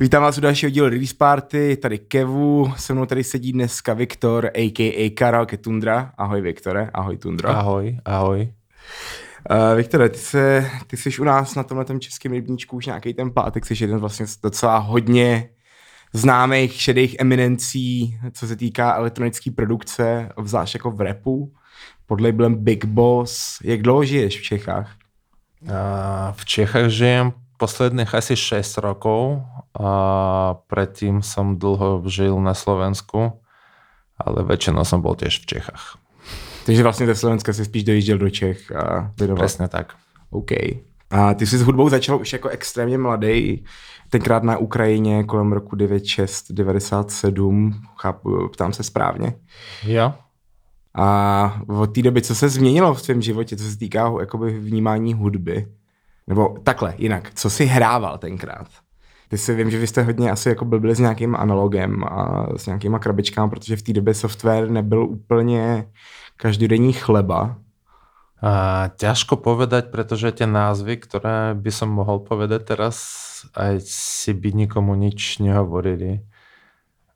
Vítám vás u dalšího dílu Release Party, tady Kevu, se mnou tady sedí dneska Viktor, a.k.a. Karel Ketundra. Ahoj Viktore, ahoj Tundra. Ahoj, ahoj. Uh, Viktore, ty, se, ty jsi u nás na tomhle českém rybníčku už nějaký ten pátek, jsi jeden vlastně docela hodně známých šedých eminencí, co se týká elektronické produkce, obzvlášť jako v repu, pod labelem Big Boss. Jak dlouho žiješ v Čechách? Uh, v Čechách žijem posledných asi 6 rokov a predtým som dlho žil na Slovensku, ale väčšinou som bol tiež v Čechách. Takže vlastně ze Slovenska si spíš dojížděl do Čech a věnoval. Přesně tak. OK. A ty jsi s hudbou začal už jako extrémně mladý, tenkrát na Ukrajině kolem roku 96, 97, chápu, ptám se správně. Jo. A od té doby, co se změnilo v tvém životě, co se týká jakoby vnímání hudby? Nebo takhle, jinak, co jsi hrával tenkrát? Ty si vím, že vy jste hodně asi jako byli s nějakým analogem a s nějakýma krabičkami, protože v té době software nebyl úplně každodenní chleba. A, ťažko povedať, pretože tie názvy, ktoré by som mohol povedať teraz, aj si by nikomu nič nehovorili.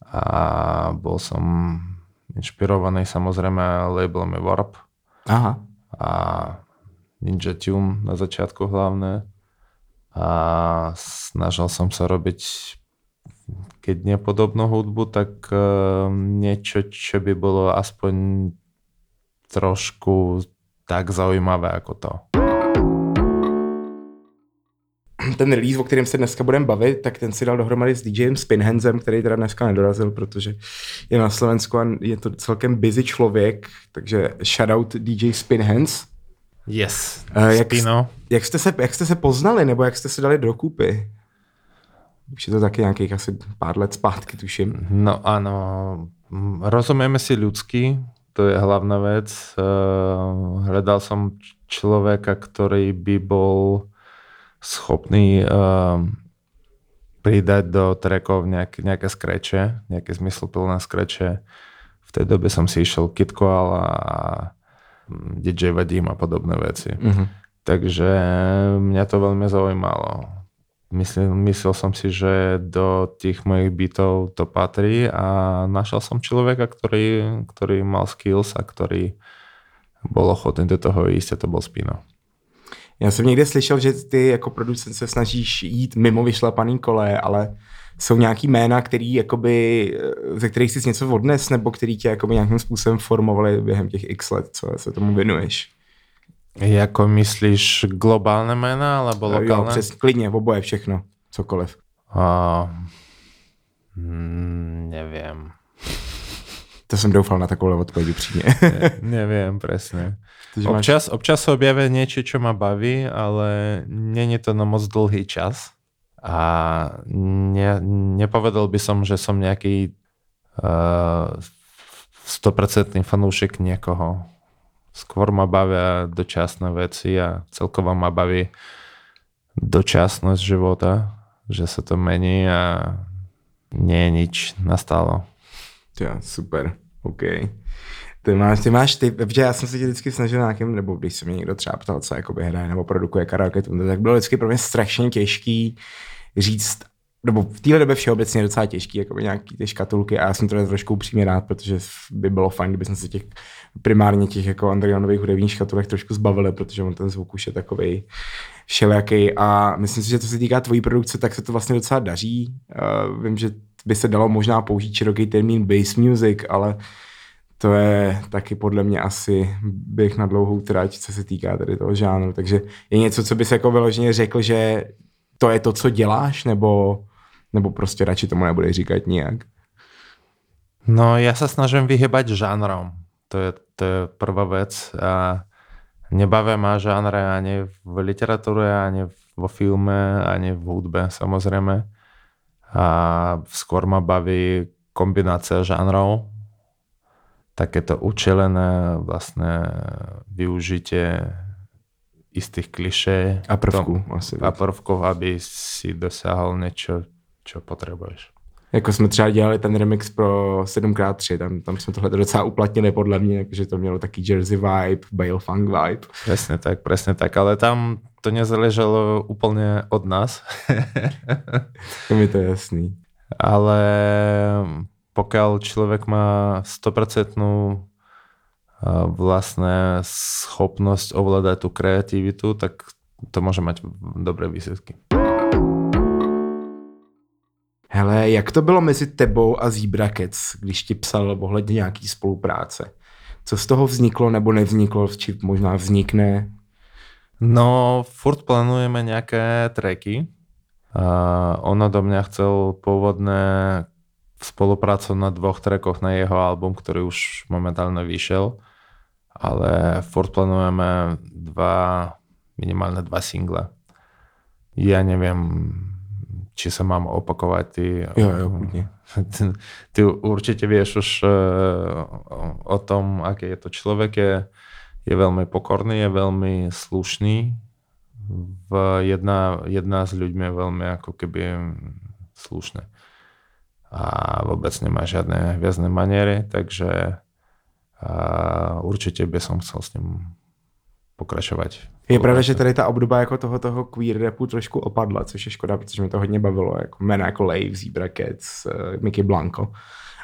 A bol som inšpirovaný samozrejme labelami Warp. Aha. A Ninja Tune na začiatku hlavné. A snažil som sa robiť keď nie podobnú hudbu, tak uh, niečo, čo by bolo aspoň trošku tak zaujímavé ako to. Ten release, o kterém se dneska budeme bavit, tak ten si dal dohromady s DJem Spinhandsem, který teda dneska nedorazil, protože je na Slovensku a je to celkem busy člověk, takže shoutout DJ Spinhands. Yes, uh, jak, Spino. Jak jste, se, jak jste se poznali, nebo jak jste se dali dokupy? Už je to taky nějakých asi pár let zpátky, tuším. No ano, rozumíme si ľudsky, to je hlavná vec. Uh, hľadal som človeka, ktorý by bol schopný uh, pridať do trackov nejak, nejaké skreče, nejaké zmysluplné skreče. V tej dobe som si išiel Kid Koala a DJ Vadim a podobné veci. Mm-hmm. Takže mňa to veľmi zaujímalo. Myslel, myslel som si, že do tých mojich bytov to patrí a našel som človeka, ktorý, ktorý mal skills a ktorý bol ochotný do toho ísť a to bol Spino. Já jsem někde slyšel, že ty jako producent se snažíš jít mimo vyšlapaný kole, ale jsou nějaký jména, který, jakoby, ze kterých jsi něco odnes, nebo který tě jakoby nějakým způsobem formovali během těch x let, co se tomu věnuješ? Jako myslíš globálne jména, alebo lokálne? Jo, přes, klidně, oboje, všechno, cokoliv. Uh, mm, nevím. To jsem doufal na takovou odpověď upřímně. ne, nevím, přesně. Občas, občas se objaví něco, co má baví, ale není to na moc dlhý čas. A ne, nepovedal by som, že som nejaký uh, 100% fanúšik niekoho skôr ma bavia dočasné veci a celkovo ma baví dočasnosť života, že sa to mení a nie je nič nastalo. Ja, super, OK. Ty máš, ty máš, ty, protože já jsem se tě vždycky snažil nějakým, nebo když se mě někdo třeba ptal, co jakoby hraje nebo produkuje karaoke, tak bylo vždycky pro mě strašně těžký říct, nebo v téhle době všeobecně je docela těžký, jako nějaký ty škatulky a já jsem to trošku upřímně rád, protože by bylo fajn, kdyby jsme se těch primárně těch jako Andrianových hudebních škatulek trošku zbavili, protože on ten zvuk už je takový všelijaký a myslím si, že to se týká tvojí produkce, tak se to vlastně docela daří. Uh, vím, že by se dalo možná použít široký termín bass music, ale to je taky podle mě asi běh na dlouhou trať, co se týká tady toho žánru. Takže je něco, co bys jako vyloženě řekl, že to je to, co děláš, nebo nebo prostě radši tomu nebude říkat nijak? No ja sa snažím vyhybať žánrom. To je, to je prvá vec. A nebavia ma žánre ani v literatúre, ani vo filme, ani v hudbe samozrejme. A skôr ma baví kombinácia žánrov, takéto učelené vlastne využitie istých klišé a prvků, asi a prvkov, aby si dosiahol niečo, čo potřebuješ. Jako jsme třeba dělali ten remix pro 7x3, tam, tam jsme tohle docela uplatnili podle mě, že to mělo taký Jersey vibe, Bale Funk vibe. Přesně tak, přesně tak, ale tam to nezáleželo úplně od nás. mi to je jasný. Ale pokiaľ človek má 100% vlastné schopnosť ovládať tú kreativitu, tak to může mať dobré výsledky. Hele, jak to bylo mezi tebou a Cats, když ti psal ohledně nějaký spolupráce? Co z toho vzniklo nebo nevzniklo, či možná vznikne? No, furt plánujeme nějaké tracky. Uh, ono do mňa chcel pôvodne spoluprácu na dvoch trackoch na jeho album, ktorý už momentálne vyšiel, ale furt plánujeme dva, minimálne dva single. Ja neviem, či sa mám opakovať. Ty, jo, jo, ty, ty určite vieš už uh, o tom, aký je to človek. Je, je veľmi pokorný, je veľmi slušný. V jedna, jedna s ľuďmi je veľmi ako keby slušné. Vôbec nemá žiadne hviezne maniery, takže určite by som chcel s ním pokračovat. Je pravda, že tady ta obdoba jako toho, toho queer rapu trošku opadla, což je škoda, protože mi to hodně bavilo, jako jména jako Lave, Zebra Cats, uh, Mickey Blanco.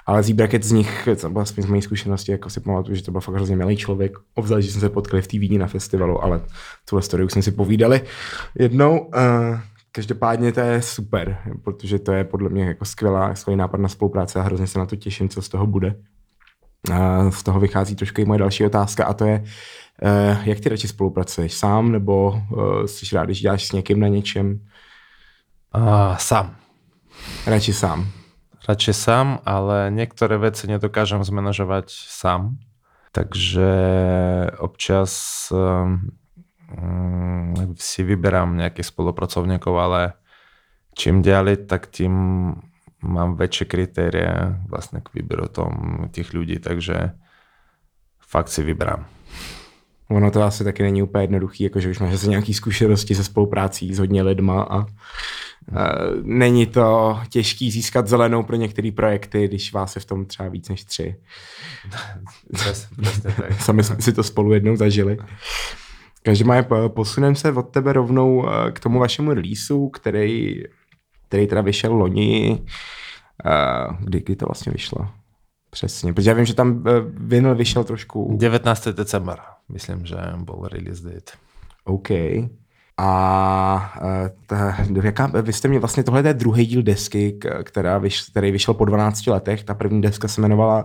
Ale Zebra Cats z nich, co aspoň z mojej zkušenosti, jako si pamatuju, že to byl fakt hrozně milý člověk. Obzvlášť, že jsme se potkali v té na festivalu, ale tuhle story už jsme si povídali jednou. Uh, Každopádně to je super, protože to je podle mě jako skvělá, skvělý nápad na spolupráci a hrozně se na to těším, co z toho bude. A z toho vychází trošku i moje další otázka a to je, Eh, jak ty radši spolupracuješ? Sám nebo uh, jsi rád, když děláš s někým na něčem? Uh, sám. Radši sám. Radši sám, ale některé věci nedokážem zmanažovat sám. Takže občas um, si vyberám nějakých spolupracovníků, ale čím dělali, tak tím mám větší kritéria vlastně k výběru tom, těch lidí, takže fakt si vyberám. Ono to asi taky není úplně jednoduchý, jakože už máš zase nějaký zkušenosti se spoluprácí s hodně lidma a, a není to těžký získat zelenou pro některé projekty, když vás je v tom třeba víc než tři. Sami jsme si to spolu jednou zažili. Každopádně posuneme se od tebe rovnou e, k tomu vašemu releaseu, který, který teda vyšel loni. E, kdy, kdy to vlastně vyšlo? Přesně, protože já vím, že tam eh, vinyl vyšel trošku... 19. december, myslím, že byl release date. OK. A eh, ta, jaká, vy jste mě vlastně, tohle je druhý díl desky, která vyš, který vyšel po 12 letech. Ta první deska se jmenovala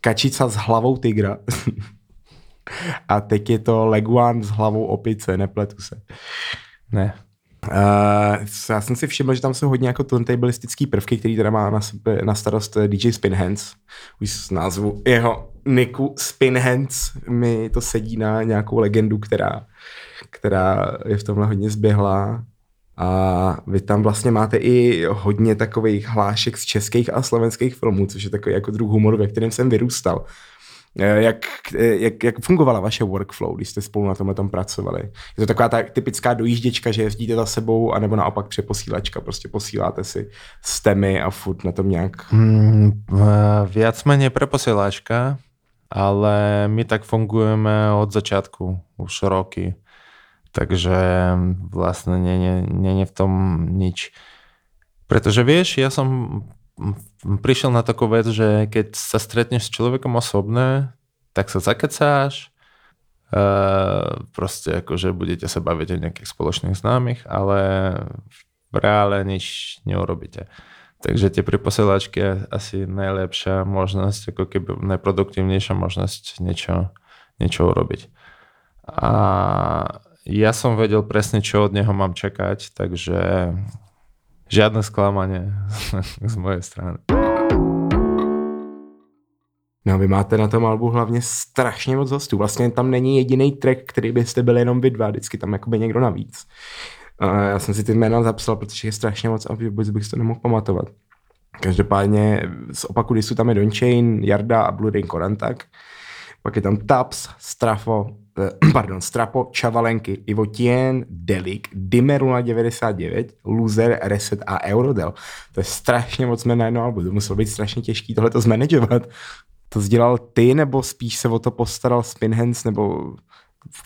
Kačica s hlavou tygra. A teď je to Leguan s hlavou opice, nepletu se. Ne. Uh, já jsem si všiml, že tam jsou hodně jako turntablistický prvky, který teda má na, sebe, na starost eh, DJ Spinhands. Už z názvu jeho Niku Spinhands mi to sedí na nějakou legendu, která, která je v tomhle hodně zběhlá. A vy tam vlastně máte i hodně takových hlášek z českých a slovenských filmů, což je takový jako druh humoru, ve kterém jsem vyrůstal. Eh, jak, eh, jak, jak fungovala vaše workflow, když jste spolu na tomhle tom pracovali? Je to taková ta typická dojížděčka, že jezdíte za sebou, anebo naopak přeposílačka, prostě posíláte si stemy a furt na tom nějak? Mm, viac menej preposielačka, ale my tak fungujeme od začátku, už roky. Takže vlastně není v tom nič. Protože vieš, ja som prišiel na takú vec, že keď sa stretneš s človekom osobné, tak sa zakecáš, uh, proste akože budete sa baviť o nejakých spoločných známych, ale v reále nič neurobíte. Takže tie priposielačky asi najlepšia možnosť, ako keby najproduktívnejšia možnosť niečo, niečo urobiť. A ja som vedel presne, čo od neho mám čakať, takže Žádné zklamanie z mojej strany. No vy máte na tom albu hlavně strašně moc hostů. Vlastně tam není jediný track, který byste byli jenom vy dva, vždycky tam jakoby někdo navíc. A já jsem si ty jména zapsal, protože je strašně moc a vůbec bych si to nemohl pamatovat. Každopádně z opaku jsou tam je Don Chain, Jarda a Blue Rain Korantak. Pak je tam Taps, Strafo, pardon, Strapo, Čavalenky, Ivotien, Delik, Dimeruna 99, Loser, Reset a Eurodel. To je strašně moc jmen na jedno album. To muselo být strašně těžký tohle to zmanagovat. To sdělal ty, nebo spíš se o to postaral Spinhands, nebo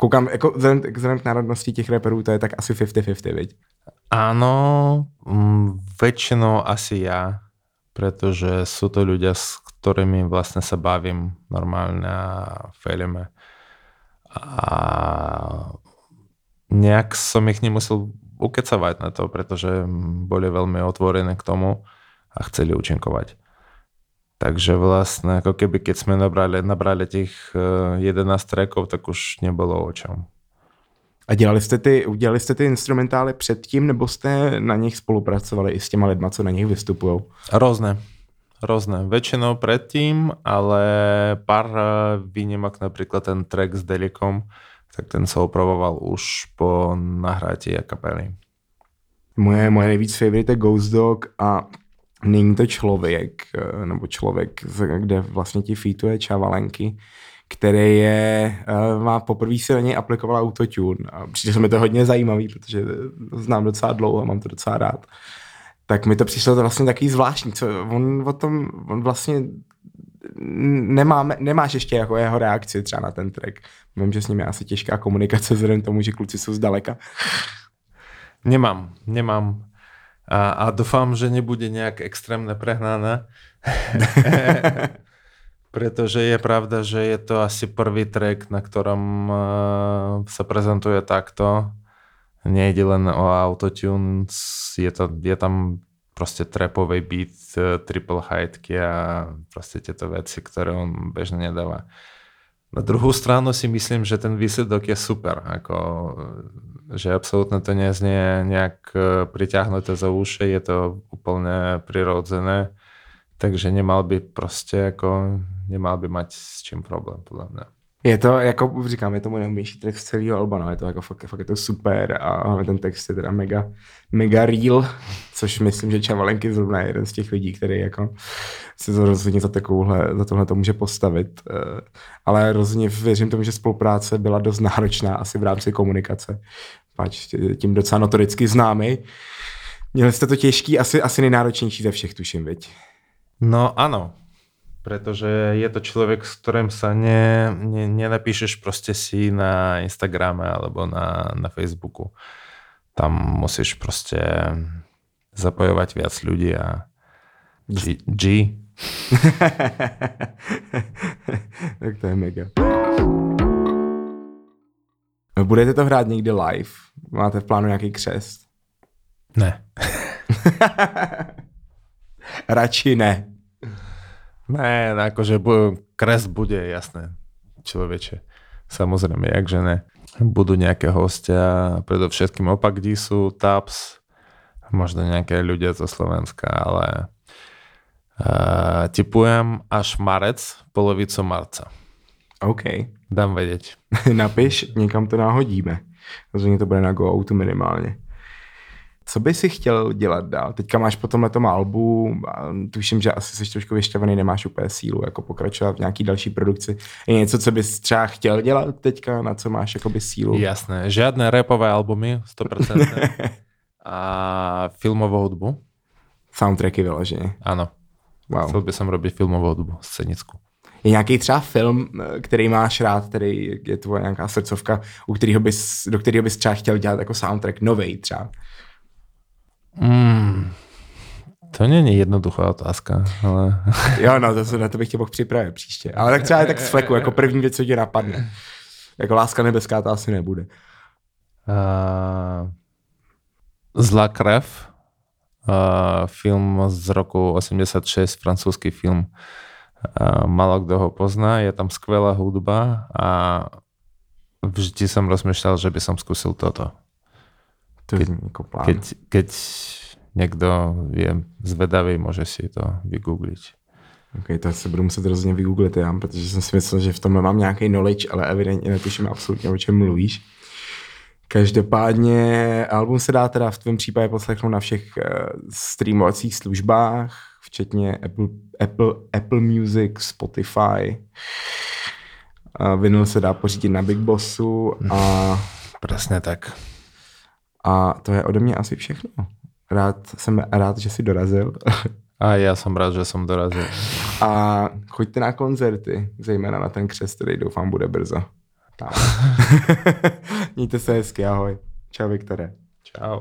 Koukám, jako vzhledem, vzhledem k národnosti těch reperů, to je tak asi 50-50, viď? Áno, mm, väčšinou asi ja, pretože sú to ľudia, s ktorými vlastne sa bavím normálne na filme. A nejak som ich nemusel ukecavať na to, pretože boli veľmi otvorené k tomu a chceli účinkovať. Takže vlastne ako keby keď sme nabrali, nabrali tých 11 trackov, tak už nebolo o čom. A dělali jste ty, udělali jste ty instrumentály předtím, nebo jste na nich spolupracovali i s těma lidma, co na nich vystupují? Různé. Rôzne. Väčšinou predtým, ale pár výnimok, napríklad ten track s Delikom, tak ten sa opravoval už po nahrátí a kapely. Moje, moje nejvíc favorite je Ghost Dog a není to člověk, nebo člověk, kde vlastně ti featuje Čavalenky, který je, má poprvé si na něj aplikoval autotune. A přijde se mi to hodně zajímavý, protože znám docela dlouho a mám to docela rád tak mi to přišlo to vlastně takový zvláštní, co on o tom, on vlastně nemáme, nemáš ještě jako jeho reakci třeba na ten track. Vím, že s ním je asi těžká komunikace vzhledem tomu, že kluci jsou zdaleka. Nemám, nemám. A, a doufám, že nebude nějak extrémně prehnané. Pretože je pravda, že je to asi prvý track, na ktorom uh, sa prezentuje takto nejde len o autotune, je, to, je tam proste trapový beat, e, triple hightky a proste tieto veci, ktoré on bežne nedáva. Na druhou stranu si myslím, že ten výsledok je super, ako, že absolútne to neznie nejak e, priťahnuté za uši, je to úplne prirodzené, takže nemal by proste ako, nemal by mať s čím problém, podľa mňa. Je to, jako říkám, je to můj nejmilší text celého alba, no, je to jako fakt, fakt je to super a ten text je teda mega, mega real, což myslím, že Čavalenky zrovna je jeden z těch lidí, který jako se rozhodně za, takovouhle, za tohle to může postavit. Eh, ale rozhodně věřím tomu, že spolupráce byla dost náročná asi v rámci komunikace, pač tím docela notoricky známý. Měli jste to těžký, asi, asi nejnáročnější ze všech, tuším, viď? No ano, pretože je to človek, s ktorým sa ne, ne, nenapíšeš proste si na Instagrame alebo na, na Facebooku. Tam musíš proste zapojovať viac ľudí a G. G. tak to je mega. Budete to hrát někdy live? Máte v plánu nějaký křest? Ne. Radši ne. Ne, akože kres bude, jasné, človeče. Samozrejme, jakže ne. Budú nejaké hostia, predovšetkým opak sú TAPS, možno nejaké ľudia zo Slovenska, ale uh, typujem až marec, polovicu marca. OK. Dám vedieť. Napiš, někam to náhodíme. Rozhodně to bude na Go Auto minimálně. Co by si chtěl dělat dál? Teďka máš po tomhle albu, tuším, že asi jsi trošku vyšťavený, nemáš úplně sílu jako pokračovat v nějaký další produkci. Je něco, co bys třeba chtěl dělat teďka, na co máš jakoby sílu? Jasné, žádné rapové albumy, 100%. a filmovou hudbu. Soundtracky vyloženě. Ano. Wow. Chtěl bych robit filmovou hudbu, scenickou. Je nějaký třeba film, který máš rád, který je tvoje nějaká srdcovka, u kterého bys, do kterého bys třeba chtěl dělat jako soundtrack, novej třeba? Mm, to není jednoduchá otázka, ale... jo, no, to, na to bych tě mohl připravit příště. Ale tak třeba je tak z fleku, jako první věc, co tě napadne. Jako Láska nebeská to asi nebude. Uh, Zlá krev, uh, film z roku 86, francouzský film. Uh, malo kdo ho pozná, je tam skvělá hudba a vždy jsem rozmýšlel, že by som zkusil toto. To keď, plán. Keď, keď někdo je zvedavý, může si to vygoogliť. Ok, to se budu muset rozhodně vygooglit já, protože jsem si myslel, že v tomhle mám nějaký knowledge, ale evidentně netuším absolutně, o čem mluvíš. Každopádně album se dá teda v tvém případě poslechnout na všech uh, streamovacích službách, včetně Apple, Apple, Apple Music, Spotify. Uh, vinyl se dá pořídit na Big Bossu a... Přesně tak. A to je ode mě asi všechno. Rád jsem rád, že jsi dorazil. A já jsem rád, že jsem dorazil. A choďte na koncerty, zejména na ten křest, který doufám bude brzo. Mějte se hezky, ahoj. Čau, Viktore. Čau.